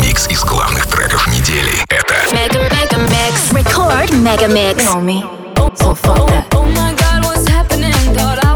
Микс из главных треков недели — это... Mega, mega mix. Record mega mix. You know me. Oh, oh, oh, oh my God, what's happening? Thought I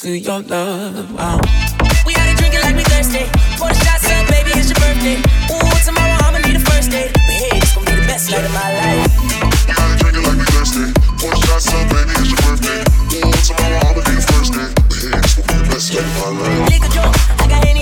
to your love. Wow. We out like we thirsty. Pour the shots up, baby, it's your birthday. Ooh, tomorrow I'ma need a first date. Gonna the best of my life. We drinking like we thirsty. Pour the shots up, baby, it's your birthday. Ooh, tomorrow I'ma need a first date. But hey, it's gonna be the best night of my life. Nigga, drunk, I got any.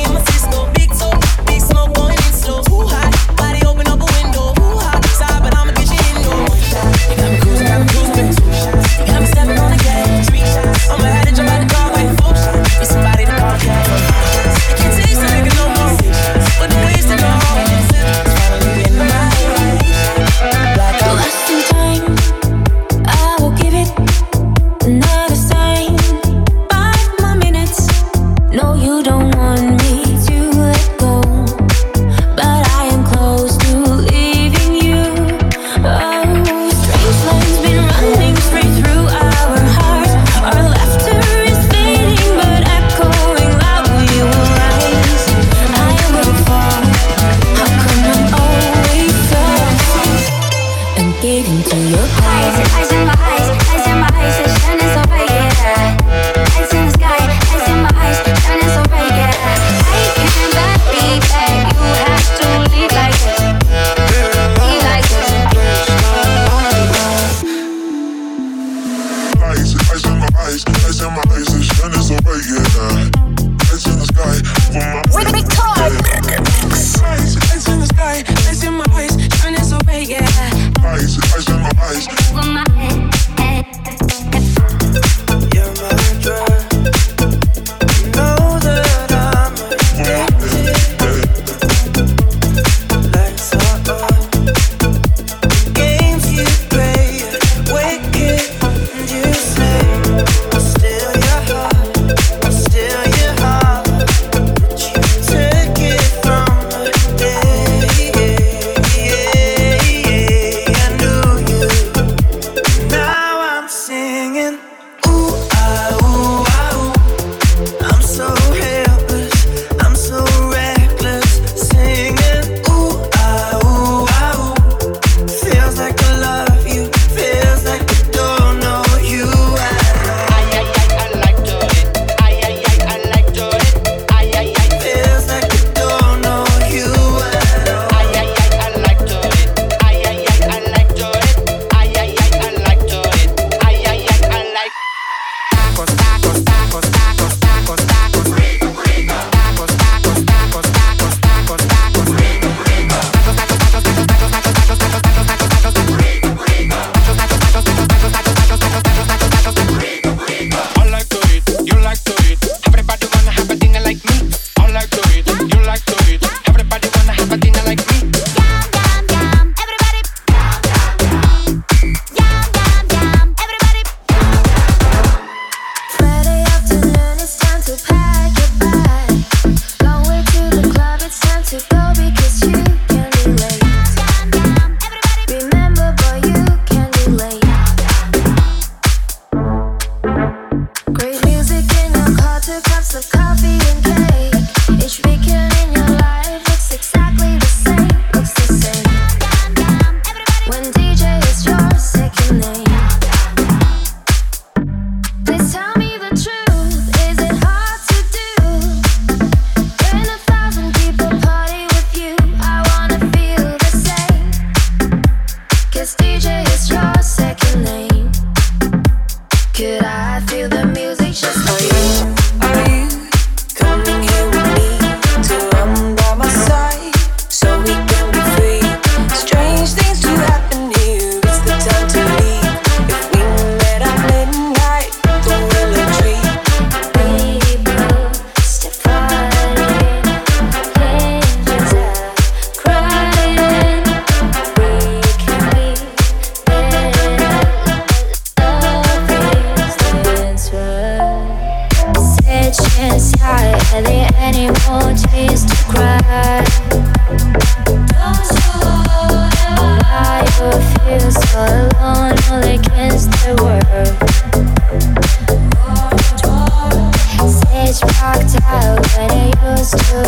I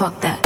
fuck that.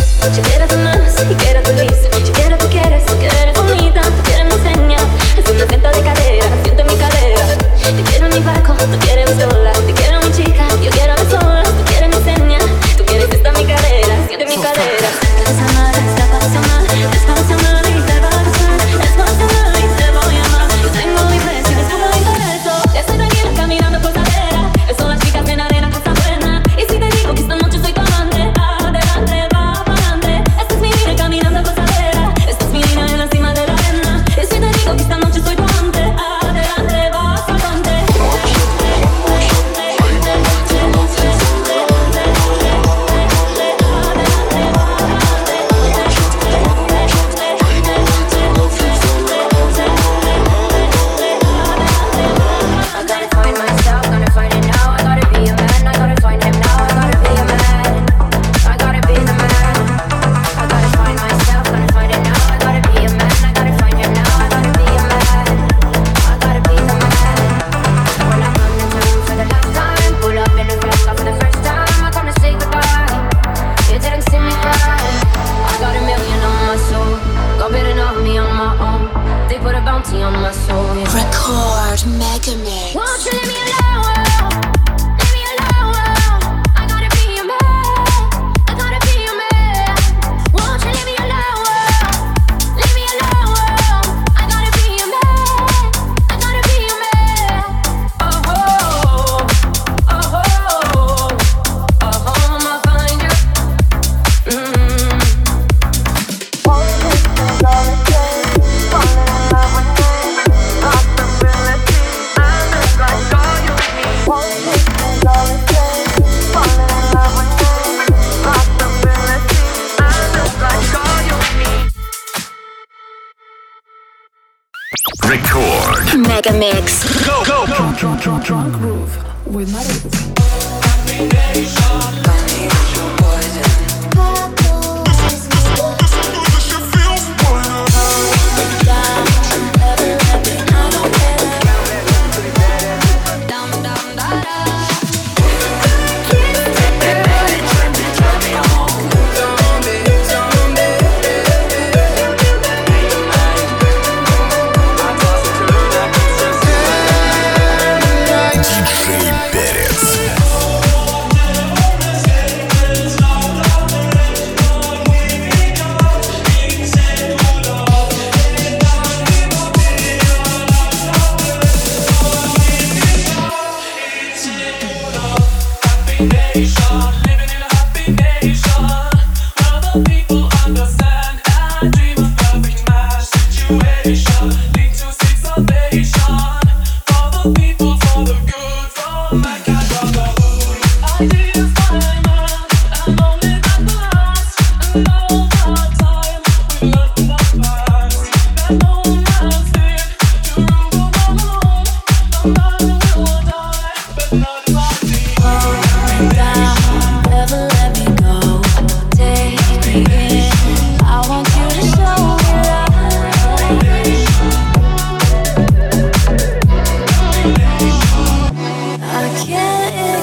Record. Mega Mix. Go, go, go. Drunk, drunk, drunk, drunk groove with my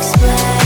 explain.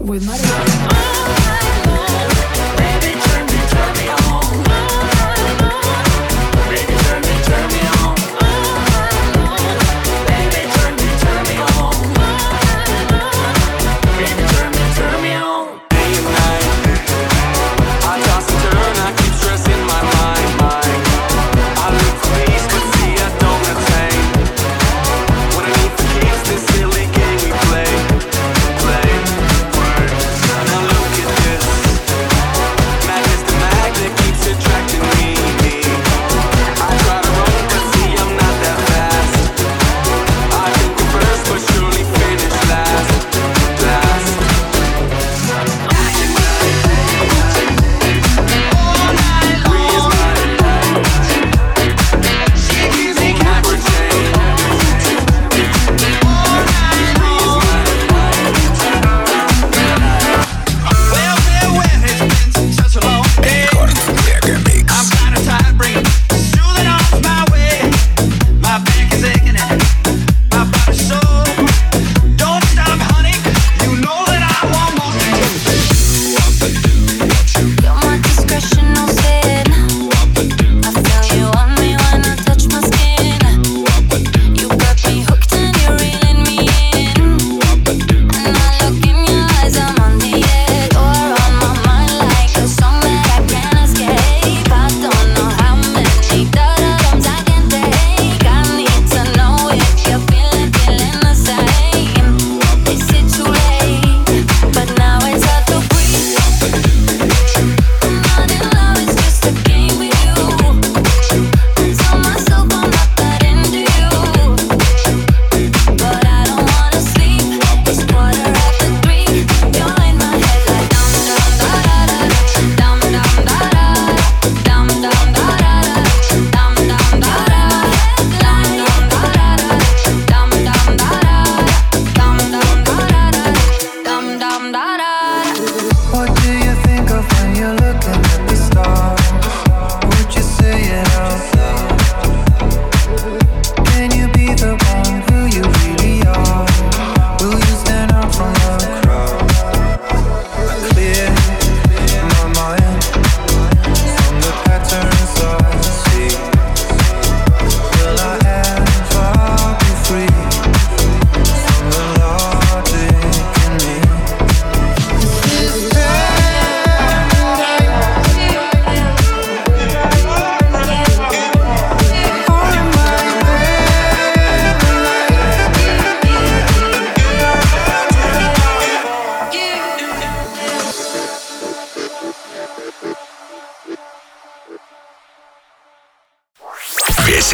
with my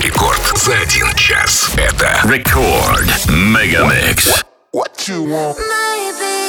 рекорд за один час. Это рекорд Мегамикс. What you want? Maybe.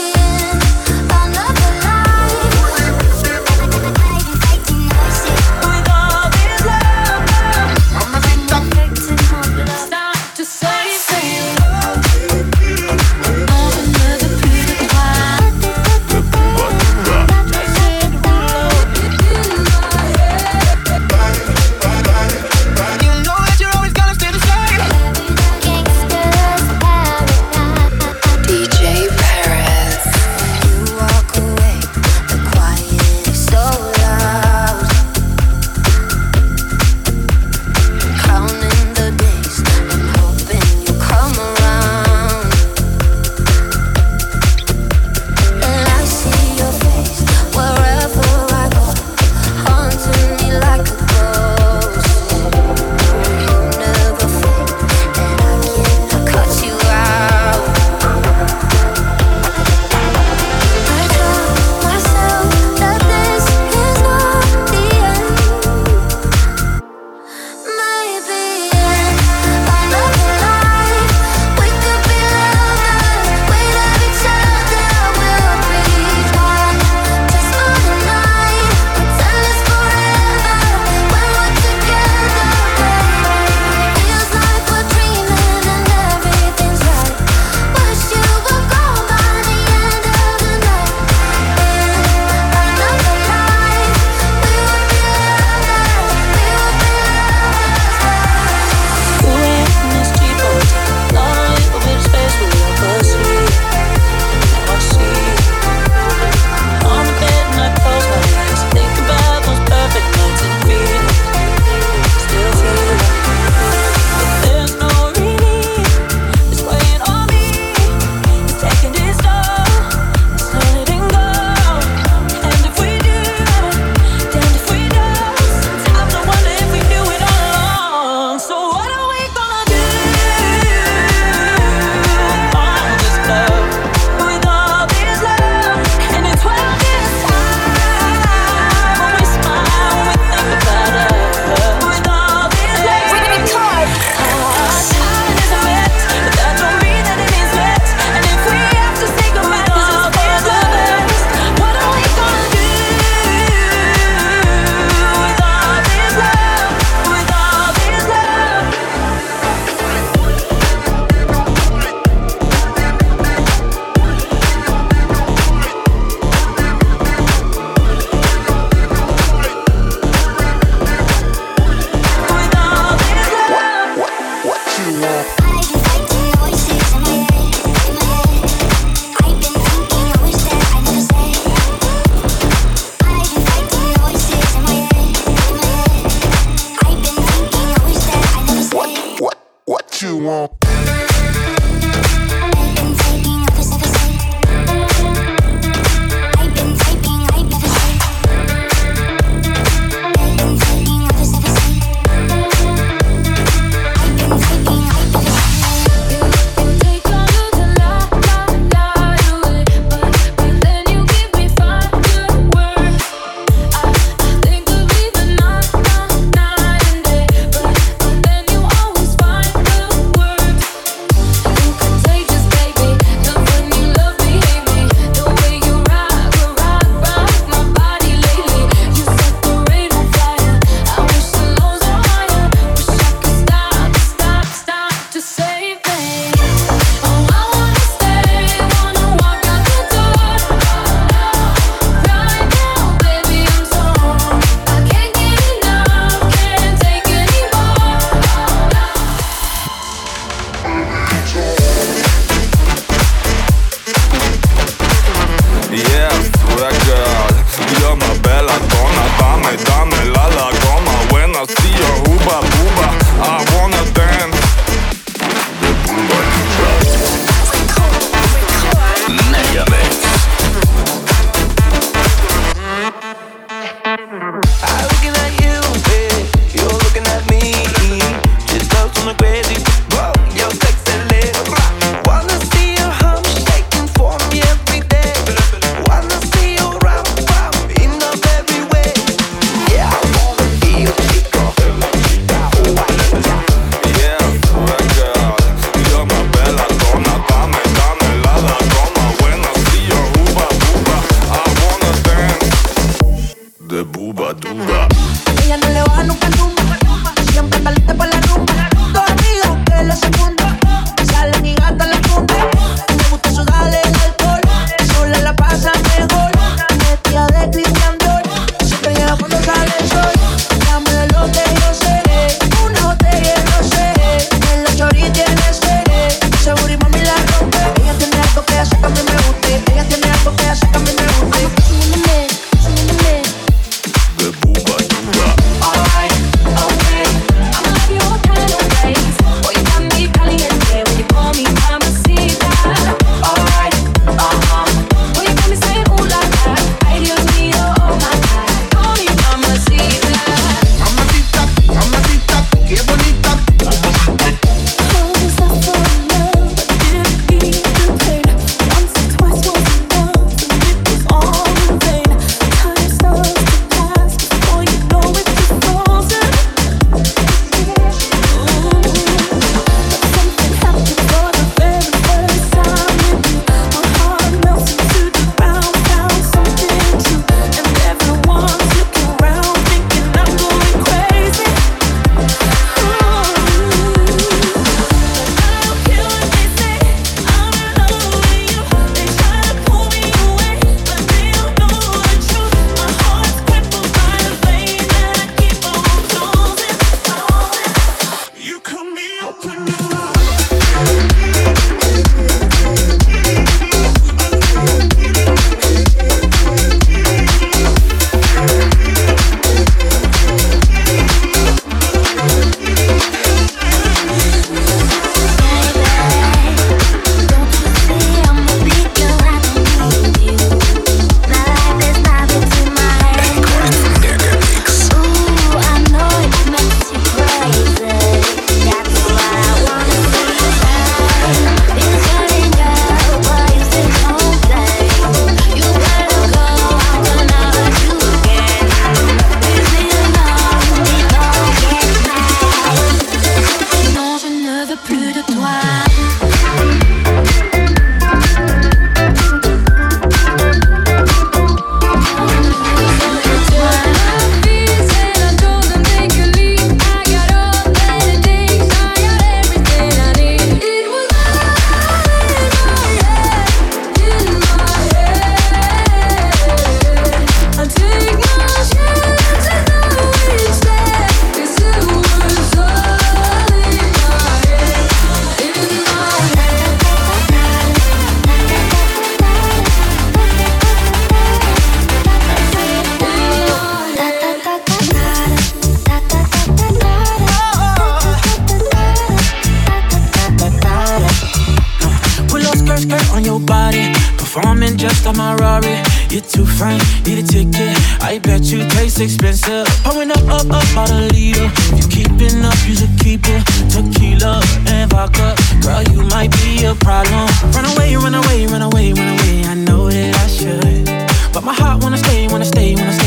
fine, need a ticket. I bet you taste expensive. Pouring up, up, up, out a leader. If you keeping up, you should keep it. Tequila and vodka, girl, you might be a problem. Run away, run away, run away, run away. I know that I should, but my heart wanna stay, wanna stay, wanna stay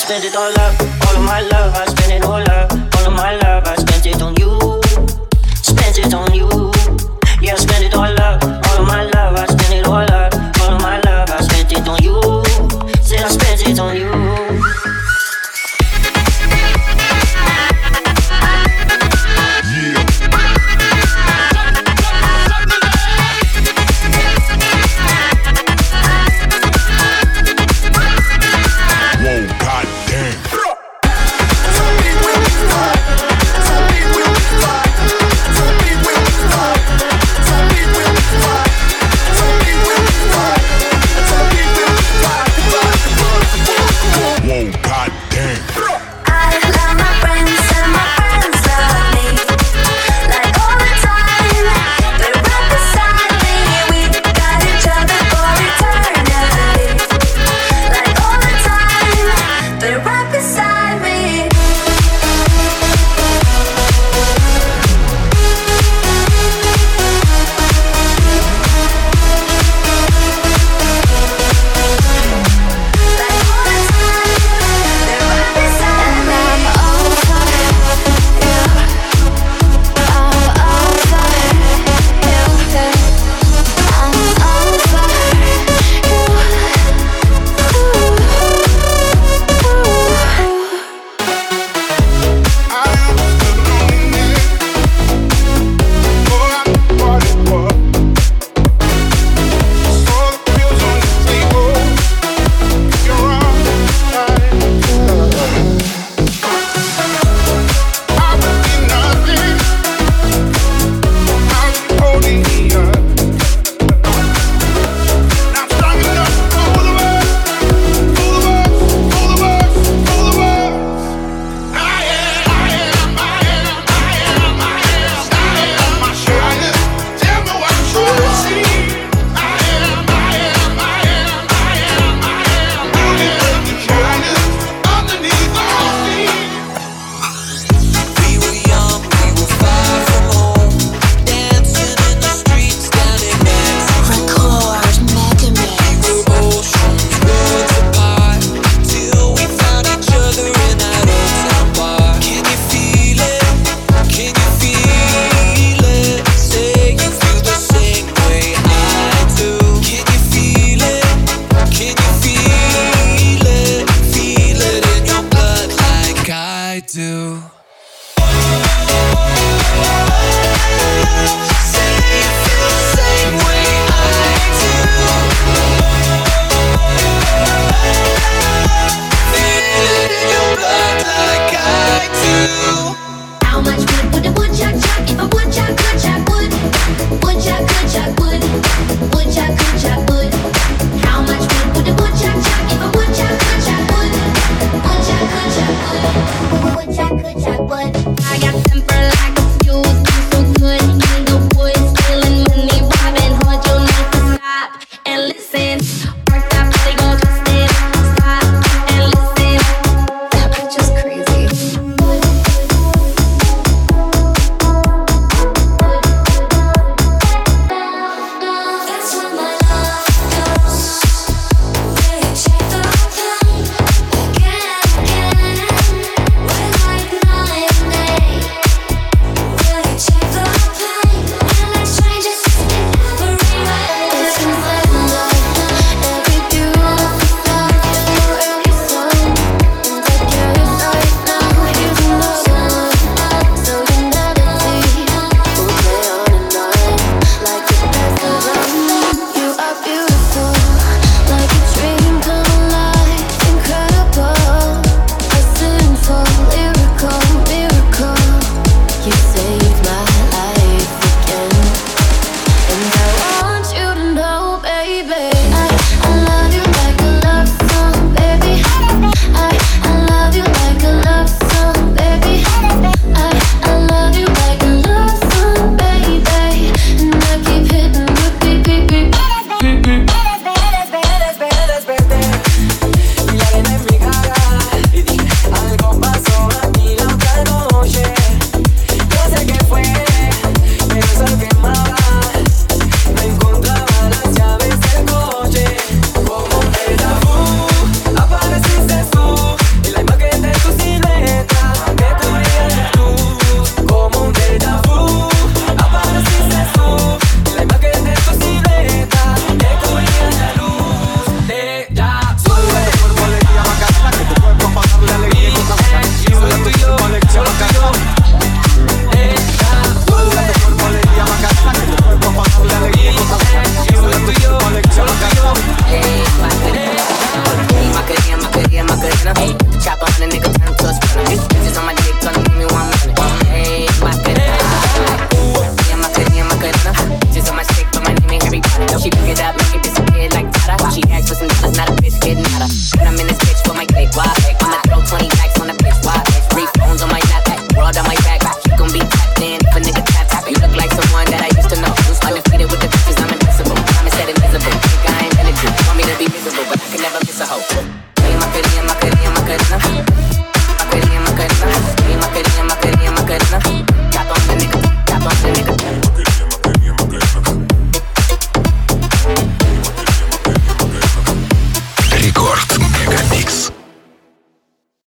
spent it all up, all of my love. I